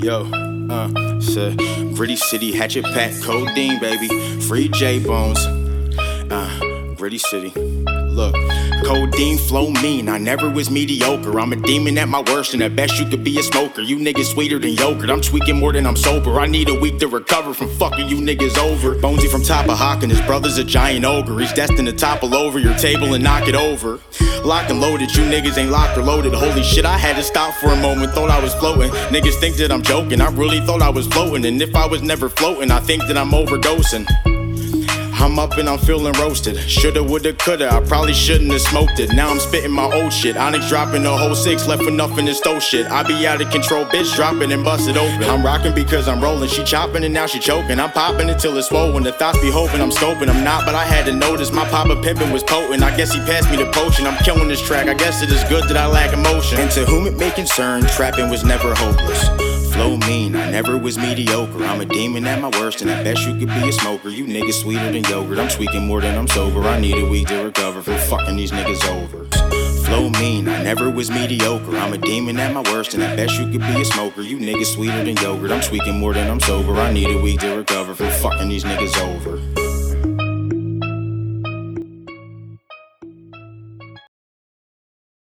Yo, uh, said Gritty City, Hatchet Pack, Codiene, baby. Free J Bones. Uh, Gritty City. Look, codeine flow mean. I never was mediocre. I'm a demon at my worst, and at best you could be a smoker. You niggas sweeter than yogurt. I'm tweaking more than I'm sober. I need a week to recover from fucking you niggas over. Bonesy from top of Hawk, and his brother's a giant ogre. He's destined to topple over your table and knock it over. Locked and loaded, you niggas ain't locked or loaded. Holy shit, I had to stop for a moment. Thought I was floating. Niggas think that I'm joking. I really thought I was floating. And if I was never floating, I think that I'm overdosing. I'm up and I'm feeling roasted. Shoulda, woulda, coulda. I probably shouldn't have smoked it. Now I'm spitting my old shit. Onyx dropping a whole six, left for nothing to stove shit. I be out of control, bitch, dropping and bust it open. I'm rocking because I'm rolling. She chopping and now she choking. I'm popping until it's swollen. The thoughts be hoping I'm scoping. I'm not, but I had to notice my papa pimpin' was potent. I guess he passed me the potion. I'm killing this track. I guess it is good that I lack emotion. And to whom it may concern, trapping was never hopeless. Flow mean, I never was mediocre. I'm a demon at my worst, and I bet you could be a smoker. You niggas sweeter than yogurt. I'm tweaking more than I'm sober. I need a week to recover from fucking these niggas over. Flow mean, I never was mediocre. I'm a demon at my worst, and I bet you could be a smoker. You niggas sweeter than yogurt. I'm tweaking more than I'm sober. I need a week to recover from fucking these niggas over.